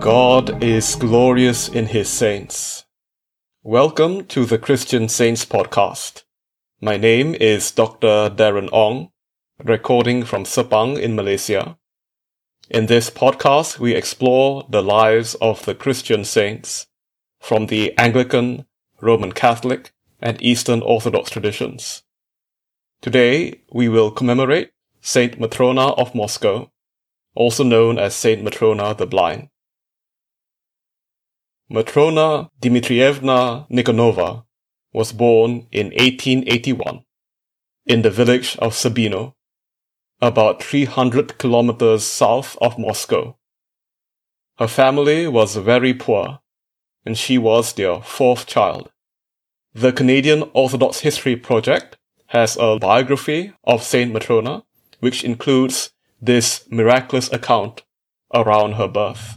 God is glorious in his saints. Welcome to the Christian Saints podcast. My name is Dr. Darren Ong, recording from Sepang in Malaysia. In this podcast, we explore the lives of the Christian saints from the Anglican, Roman Catholic, and Eastern Orthodox traditions. Today, we will commemorate Saint Matrona of Moscow, also known as Saint Matrona the Blind. Matrona Dmitrievna Nikonova was born in 1881 in the village of Sabino, about 300 kilometers south of Moscow. Her family was very poor, and she was their fourth child. The Canadian Orthodox History Project has a biography of Saint Matrona, which includes this miraculous account around her birth.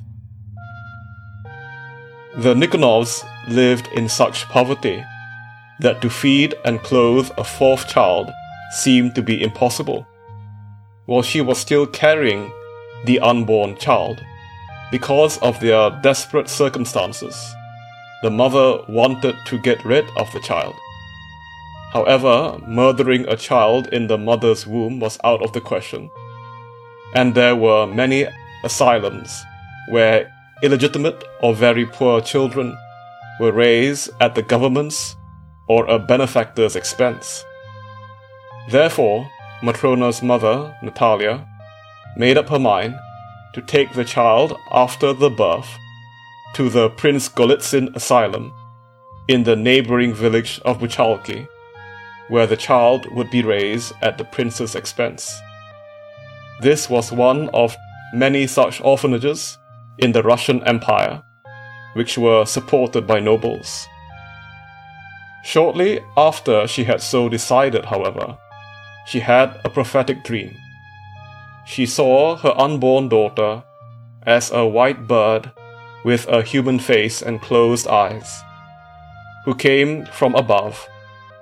The Nikonovs lived in such poverty that to feed and clothe a fourth child seemed to be impossible, while she was still carrying the unborn child. Because of their desperate circumstances, the mother wanted to get rid of the child. However, murdering a child in the mother's womb was out of the question, and there were many asylums where illegitimate or very poor children were raised at the government's or a benefactor's expense. Therefore, Matrona's mother, Natalia, made up her mind to take the child after the birth to the Prince Golitsyn Asylum in the neighboring village of Buchalki, where the child would be raised at the prince's expense. This was one of many such orphanages in the Russian Empire, which were supported by nobles. Shortly after she had so decided, however, she had a prophetic dream. She saw her unborn daughter as a white bird with a human face and closed eyes, who came from above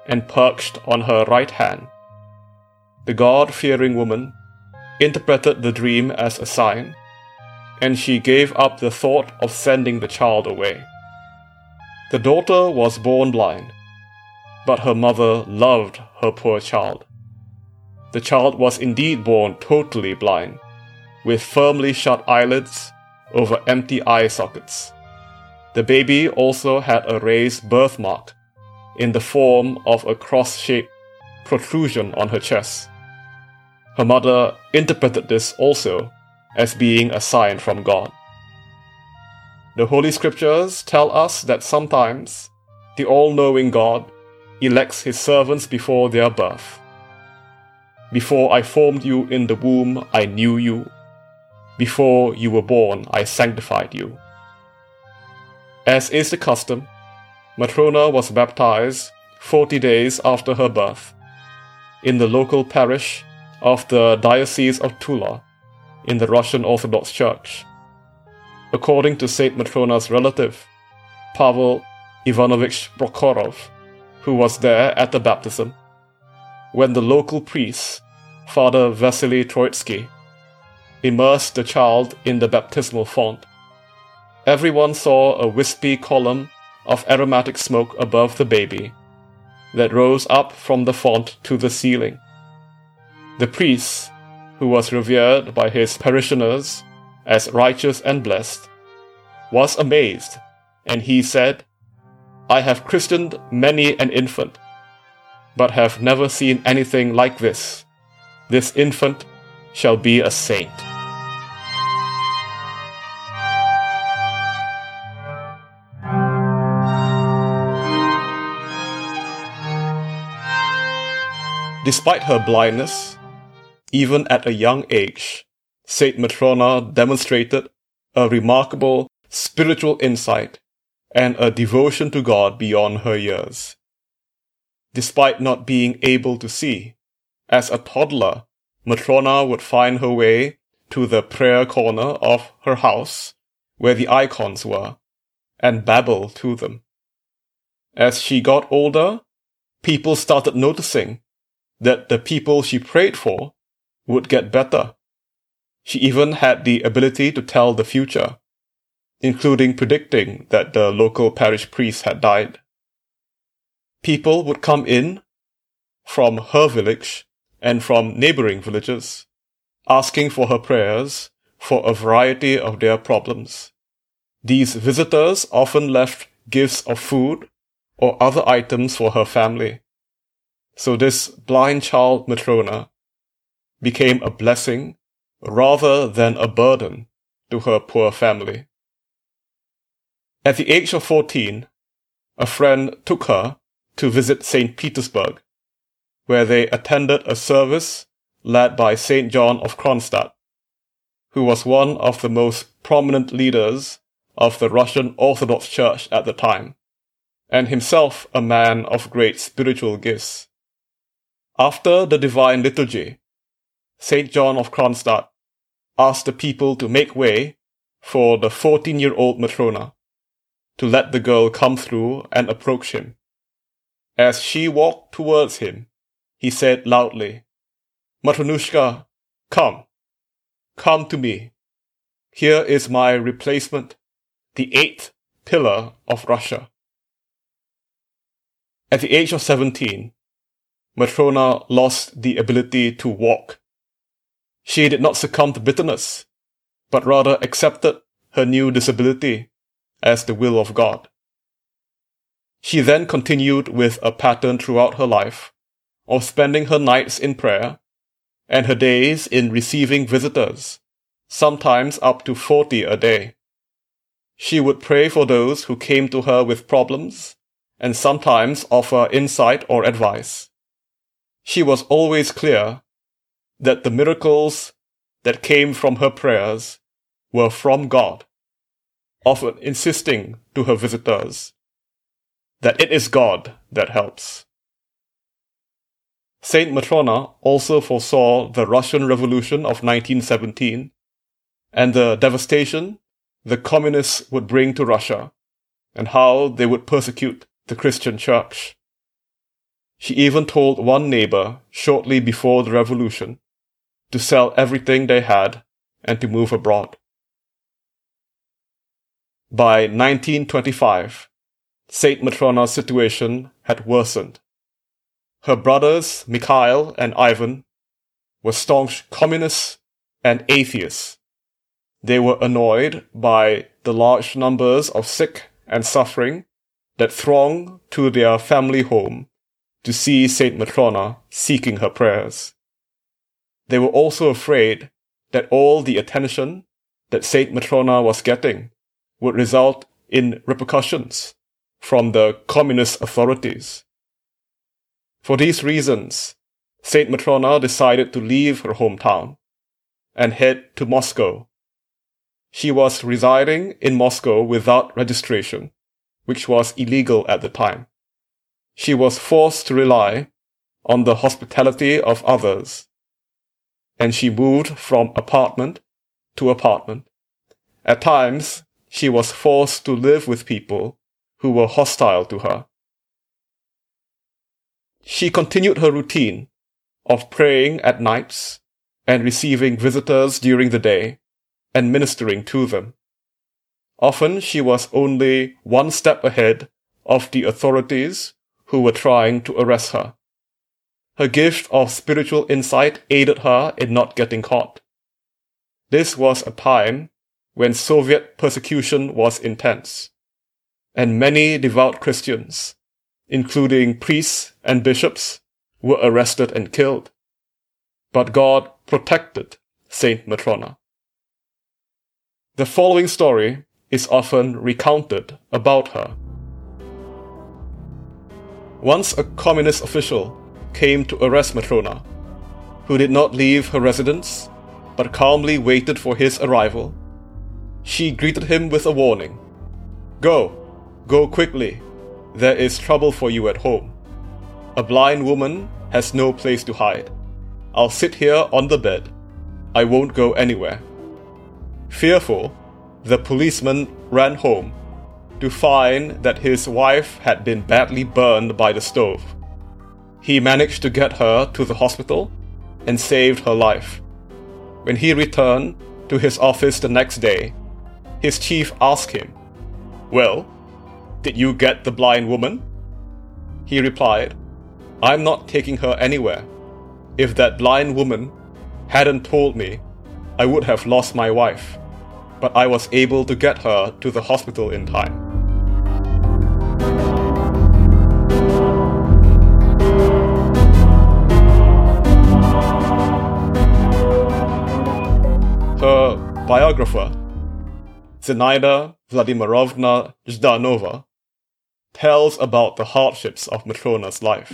and perched on her right hand. The God fearing woman interpreted the dream as a sign and she gave up the thought of sending the child away. The daughter was born blind, but her mother loved her poor child. The child was indeed born totally blind, with firmly shut eyelids over empty eye sockets. The baby also had a raised birthmark in the form of a cross shaped protrusion on her chest. Her mother interpreted this also as being a sign from God. The Holy Scriptures tell us that sometimes the all knowing God elects his servants before their birth. Before I formed you in the womb, I knew you. Before you were born, I sanctified you. As is the custom, Matrona was baptized 40 days after her birth in the local parish of the Diocese of Tula in the Russian Orthodox Church. According to Saint Matrona's relative, Pavel Ivanovich Prokhorov, who was there at the baptism, when the local priest, Father Vasily Troitsky, immersed the child in the baptismal font, everyone saw a wispy column of aromatic smoke above the baby that rose up from the font to the ceiling. The priest who was revered by his parishioners as righteous and blessed, was amazed, and he said, I have christened many an infant, but have never seen anything like this. This infant shall be a saint. Despite her blindness, even at a young age, Saint Matrona demonstrated a remarkable spiritual insight and a devotion to God beyond her years. Despite not being able to see, as a toddler, Matrona would find her way to the prayer corner of her house, where the icons were, and babble to them. As she got older, people started noticing that the people she prayed for would get better. She even had the ability to tell the future, including predicting that the local parish priest had died. People would come in from her village and from neighboring villages, asking for her prayers for a variety of their problems. These visitors often left gifts of food or other items for her family. So this blind child Matrona became a blessing rather than a burden to her poor family. At the age of 14, a friend took her to visit St. Petersburg, where they attended a service led by St. John of Kronstadt, who was one of the most prominent leaders of the Russian Orthodox Church at the time, and himself a man of great spiritual gifts. After the Divine Liturgy, St. John of Kronstadt asked the people to make way for the 14 year old Matrona, to let the girl come through and approach him. As she walked towards him, he said loudly, Matronushka, come, come to me. Here is my replacement, the eighth pillar of Russia. At the age of 17, Matrona lost the ability to walk. She did not succumb to bitterness, but rather accepted her new disability as the will of God. She then continued with a pattern throughout her life of spending her nights in prayer and her days in receiving visitors, sometimes up to 40 a day. She would pray for those who came to her with problems and sometimes offer insight or advice. She was always clear that the miracles that came from her prayers were from God, often insisting to her visitors that it is God that helps. Saint Matrona also foresaw the Russian Revolution of 1917 and the devastation the communists would bring to Russia and how they would persecute the Christian church. She even told one neighbor shortly before the revolution to sell everything they had and to move abroad. By 1925, Saint Matrona's situation had worsened. Her brothers, Mikhail and Ivan, were staunch communists and atheists. They were annoyed by the large numbers of sick and suffering that thronged to their family home to see Saint Matrona seeking her prayers. They were also afraid that all the attention that Saint Matrona was getting would result in repercussions from the communist authorities. For these reasons, Saint Matrona decided to leave her hometown and head to Moscow. She was residing in Moscow without registration, which was illegal at the time. She was forced to rely on the hospitality of others, and she moved from apartment to apartment. At times, she was forced to live with people who were hostile to her. She continued her routine of praying at nights and receiving visitors during the day and ministering to them. Often she was only one step ahead of the authorities who were trying to arrest her. Her gift of spiritual insight aided her in not getting caught. This was a time when Soviet persecution was intense, and many devout Christians including priests and bishops, were arrested and killed. But God protected Saint Matrona. The following story is often recounted about her. Once a communist official came to arrest Matrona, who did not leave her residence but calmly waited for his arrival. She greeted him with a warning Go, go quickly, there is trouble for you at home. A blind woman has no place to hide. I'll sit here on the bed. I won't go anywhere. Fearful, the policeman ran home to find that his wife had been badly burned by the stove. he managed to get her to the hospital and saved her life. When he returned to his office the next day, his chief asked him, Well, did you get the blind woman? He replied, I'm not taking her anywhere. If that blind woman hadn't told me, I would have lost my wife, but I was able to get her to the hospital in time. Biographer, Zenaida Vladimirovna Zhdanova, tells about the hardships of Matrona's life.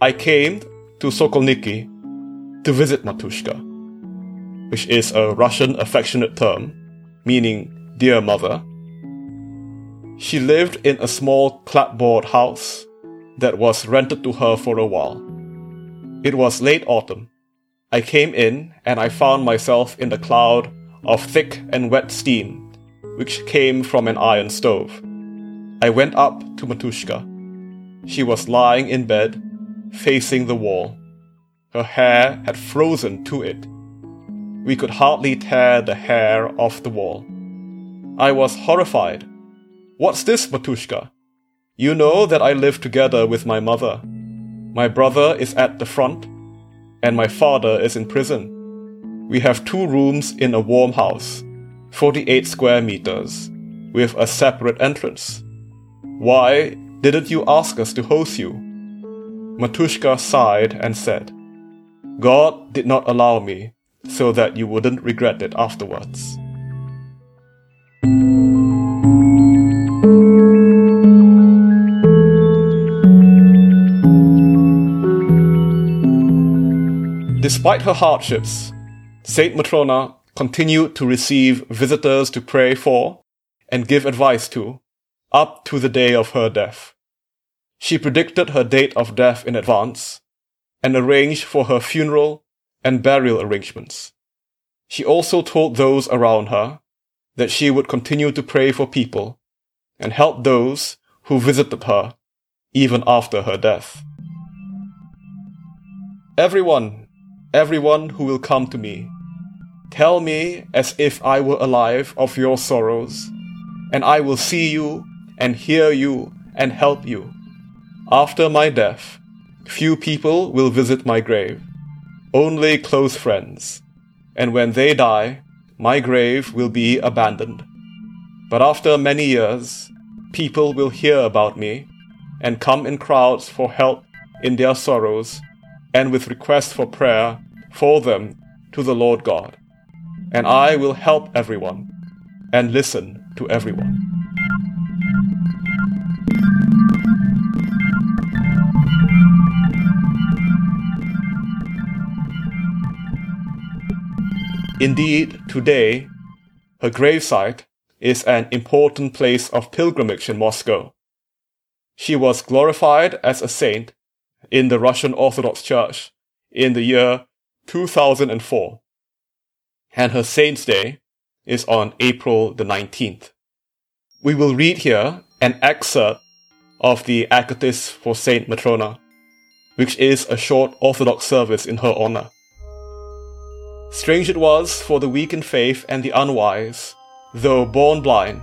I came to Sokolniki to visit Matushka, which is a Russian affectionate term meaning dear mother. She lived in a small clapboard house that was rented to her for a while. It was late autumn. I came in and I found myself in the cloud of thick and wet steam which came from an iron stove. I went up to Matushka. She was lying in bed, facing the wall. Her hair had frozen to it. We could hardly tear the hair off the wall. I was horrified. What's this, Matushka? You know that I live together with my mother. My brother is at the front, and my father is in prison. We have two rooms in a warm house 48 square meters, with a separate entrance. Why didn't you ask us to host you? Matushka sighed and said, God did not allow me so that you wouldn't regret it afterwards. Despite her hardships, Saint Matrona continued to receive visitors to pray for and give advice to up to the day of her death. She predicted her date of death in advance and arranged for her funeral and burial arrangements. She also told those around her that she would continue to pray for people and help those who visited her even after her death. Everyone, everyone who will come to me Tell me as if I were alive of your sorrows, and I will see you and hear you and help you. After my death, few people will visit my grave, only close friends, and when they die, my grave will be abandoned. But after many years, people will hear about me and come in crowds for help in their sorrows and with requests for prayer for them to the Lord God and I will help everyone and listen to everyone. Indeed, today, her gravesite is an important place of pilgrimage in Moscow. She was glorified as a saint in the Russian Orthodox Church in the year 2004 and her Saint's Day is on April the 19th. We will read here an excerpt of the Akathist for Saint Matrona, which is a short Orthodox service in her honor. Strange it was for the weak in faith and the unwise, though born blind,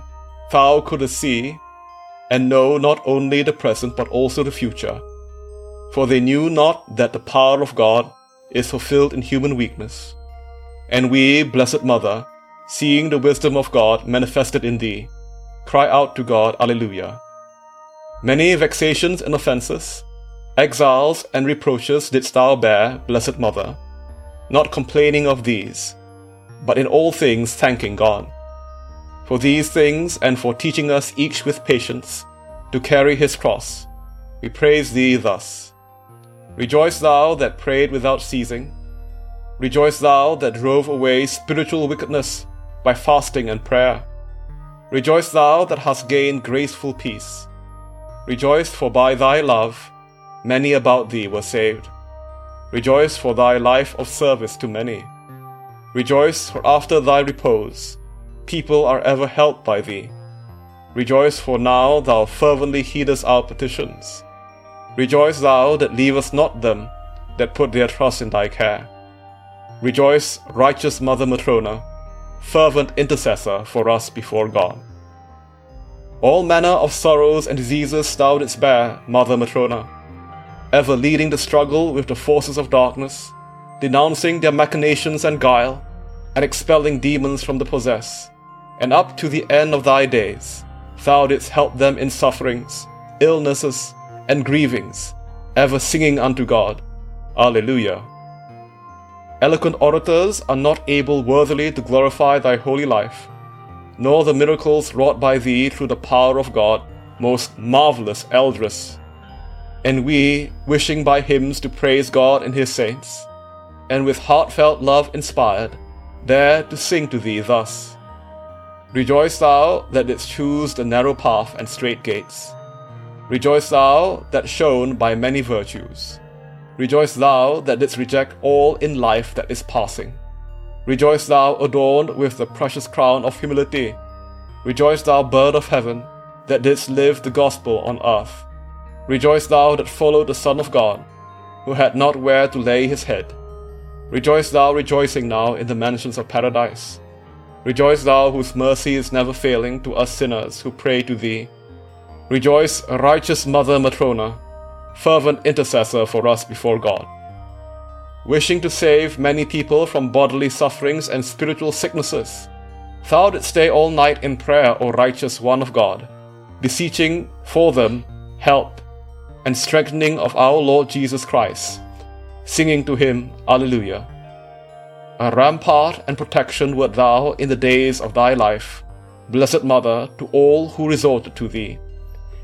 thou couldst see and know not only the present but also the future. For they knew not that the power of God is fulfilled in human weakness. And we, Blessed Mother, seeing the wisdom of God manifested in thee, cry out to God, Alleluia. Many vexations and offences, exiles and reproaches didst thou bear, Blessed Mother, not complaining of these, but in all things thanking God. For these things and for teaching us each with patience to carry his cross, we praise thee thus. Rejoice thou that prayed without ceasing, Rejoice thou that drove away spiritual wickedness by fasting and prayer. Rejoice thou that hast gained graceful peace. Rejoice, for by thy love many about thee were saved. Rejoice for thy life of service to many. Rejoice, for after thy repose people are ever helped by thee. Rejoice, for now thou fervently heedest our petitions. Rejoice thou that leavest not them that put their trust in thy care. Rejoice, righteous Mother Matrona, fervent intercessor for us before God. All manner of sorrows and diseases thou didst bear, Mother Matrona, ever leading the struggle with the forces of darkness, denouncing their machinations and guile, and expelling demons from the possessed, and up to the end of thy days, thou didst help them in sufferings, illnesses, and grievings, ever singing unto God, Alleluia. Eloquent orators are not able worthily to glorify thy holy life, nor the miracles wrought by thee through the power of God, most marvelous Eldress. And we, wishing by hymns to praise God and his saints, and with heartfelt love inspired, dare to sing to thee thus. Rejoice thou that didst choose the narrow path and strait gates. Rejoice thou that shone by many virtues. Rejoice thou that didst reject all in life that is passing. Rejoice thou adorned with the precious crown of humility. Rejoice thou bird of heaven that didst live the gospel on earth. Rejoice thou that followed the Son of God, who had not where to lay his head. Rejoice thou rejoicing now in the mansions of paradise. Rejoice thou whose mercy is never failing to us sinners who pray to thee. Rejoice, righteous Mother Matrona, fervent intercessor for us before God. Wishing to save many people from bodily sufferings and spiritual sicknesses, thou didst stay all night in prayer, O righteous one of God, beseeching for them help and strengthening of our Lord Jesus Christ, singing to him, Alleluia. A rampart and protection wert thou in the days of thy life, blessed Mother, to all who resorted to thee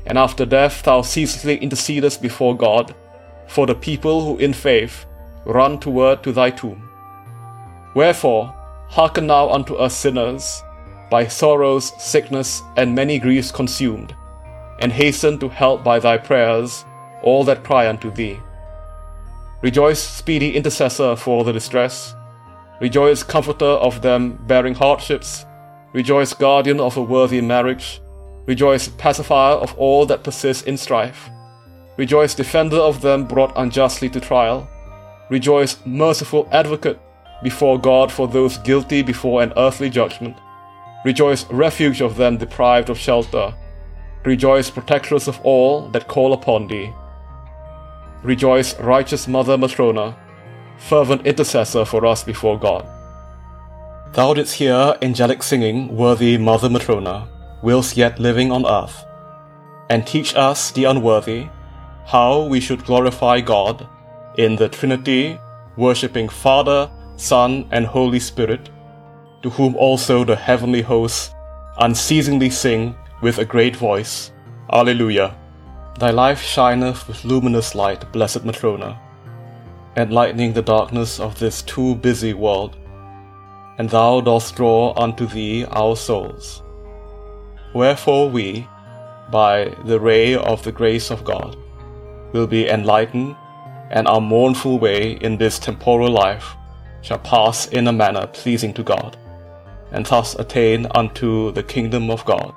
and after death thou ceaselessly intercedest before God for the people who in faith run toward to thy tomb. Wherefore, hearken now unto us sinners, by sorrows, sickness, and many griefs consumed, and hasten to help by thy prayers all that cry unto thee. Rejoice, speedy intercessor for the distress. Rejoice, comforter of them bearing hardships. Rejoice, guardian of a worthy marriage. Rejoice, pacifier of all that persist in strife. Rejoice, defender of them brought unjustly to trial. Rejoice, merciful advocate before God for those guilty before an earthly judgment. Rejoice, refuge of them deprived of shelter. Rejoice, protectress of all that call upon thee. Rejoice, righteous Mother Matrona, fervent intercessor for us before God. Thou didst hear angelic singing, worthy Mother Matrona whilst yet living on earth, and teach us, the unworthy, how we should glorify God in the Trinity, worshipping Father, Son, and Holy Spirit, to whom also the heavenly hosts unceasingly sing with a great voice, Alleluia. Thy life shineth with luminous light, blessed Matrona, enlightening the darkness of this too busy world, and thou dost draw unto thee our souls. Wherefore we, by the ray of the grace of God, will be enlightened, and our mournful way in this temporal life shall pass in a manner pleasing to God, and thus attain unto the kingdom of God,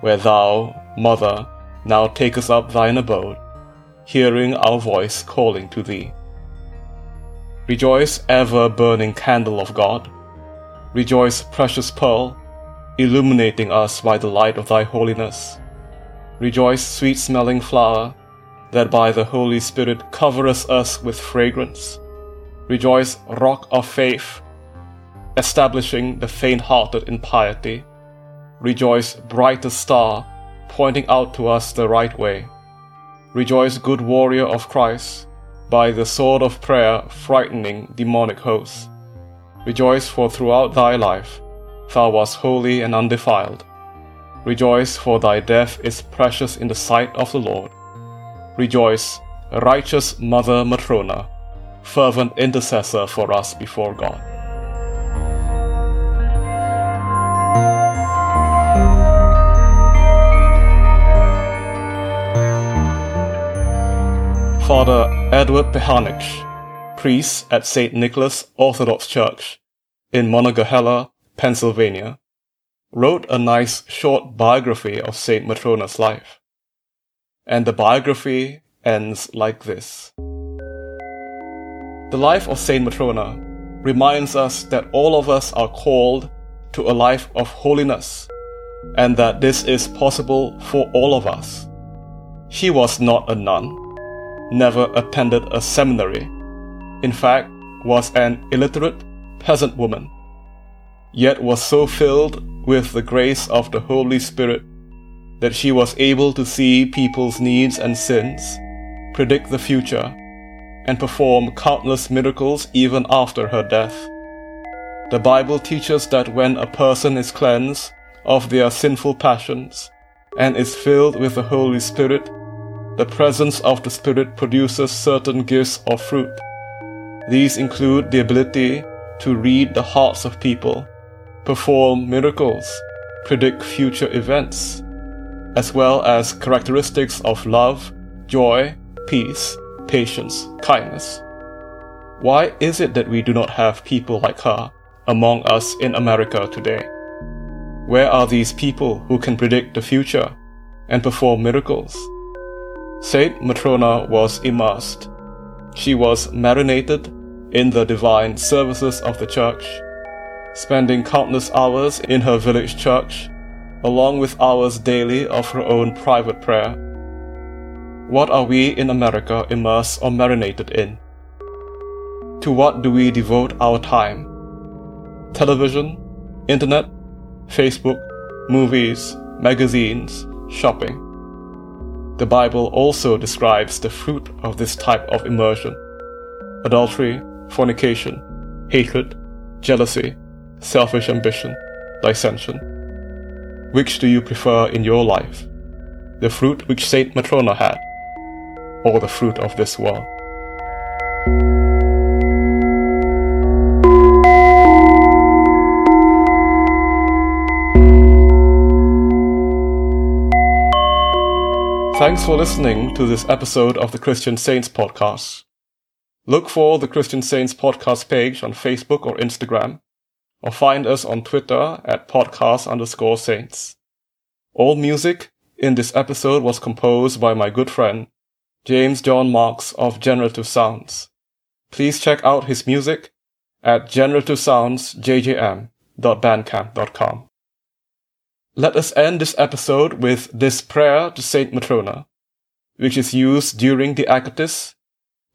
where thou, Mother, now takest up thine abode, hearing our voice calling to thee. Rejoice, ever burning candle of God. Rejoice, precious pearl illuminating us by the light of thy holiness. Rejoice, sweet smelling flower, that by the Holy Spirit coverest us with fragrance. Rejoice, rock of faith, establishing the faint hearted in piety. Rejoice, brightest star, pointing out to us the right way. Rejoice, good warrior of Christ, by the sword of prayer frightening demonic hosts. Rejoice, for throughout thy life, thou wast holy and undefiled. Rejoice, for thy death is precious in the sight of the Lord. Rejoice, righteous Mother Matrona, fervent intercessor for us before God. Father Edward Pehanich, priest at St. Nicholas Orthodox Church in Monongahela, Pennsylvania, wrote a nice short biography of Saint Matrona's life. And the biography ends like this. The life of Saint Matrona reminds us that all of us are called to a life of holiness and that this is possible for all of us. She was not a nun, never attended a seminary, in fact, was an illiterate peasant woman, yet was so filled with the grace of the Holy Spirit that she was able to see people's needs and sins, predict the future, and perform countless miracles even after her death. The Bible teaches that when a person is cleansed of their sinful passions and is filled with the Holy Spirit, the presence of the Spirit produces certain gifts or fruit. These include the ability to read the hearts of people, perform miracles, predict future events, as well as characteristics of love, joy, peace, patience, kindness. Why is it that we do not have people like her among us in America today? Where are these people who can predict the future and perform miracles? Saint Matrona was immersed. She was marinated in the divine services of the church, spending countless hours in her village church, along with hours daily of her own private prayer. What are we in America immersed or marinated in? To what do we devote our time? Television, internet, Facebook, movies, magazines, shopping. The Bible also describes the fruit of this type of immersion adultery, fornication, hatred, jealousy, selfish ambition, dissension. Which do you prefer in your life? The fruit which Saint Matrona had, or the fruit of this world? Thanks for listening to this episode of the Christian Saints podcast. Look for the Christian Saints podcast page on Facebook or Instagram, or find us on Twitter at podcast underscore saints. All music in this episode was composed by my good friend, James John Marks of Generative Sounds. Please check out his music at generativesoundsjjm.bandcamp.com. Let us end this episode with this prayer to Saint Matrona, which is used during the Akathist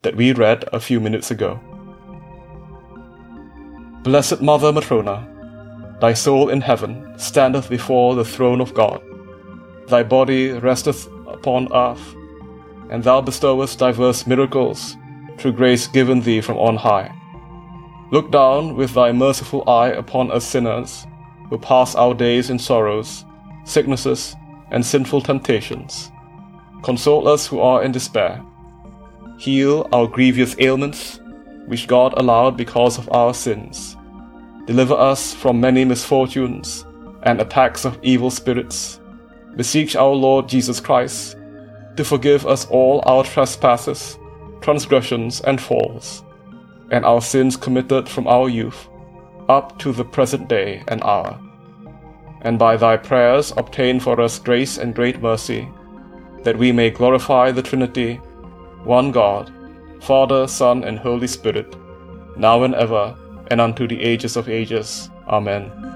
that we read a few minutes ago. Blessed Mother Matrona, thy soul in heaven standeth before the throne of God. Thy body resteth upon earth, and thou bestowest diverse miracles through grace given thee from on high. Look down with thy merciful eye upon us sinners who pass our days in sorrows, sicknesses, and sinful temptations. Console us who are in despair. Heal our grievous ailments, which God allowed because of our sins. Deliver us from many misfortunes and attacks of evil spirits. Beseech our Lord Jesus Christ to forgive us all our trespasses, transgressions, and falls, and our sins committed from our youth up to the present day and hour. And by thy prayers obtain for us grace and great mercy, that we may glorify the Trinity, one God, Father, Son, and Holy Spirit, now and ever, and unto the ages of ages. Amen.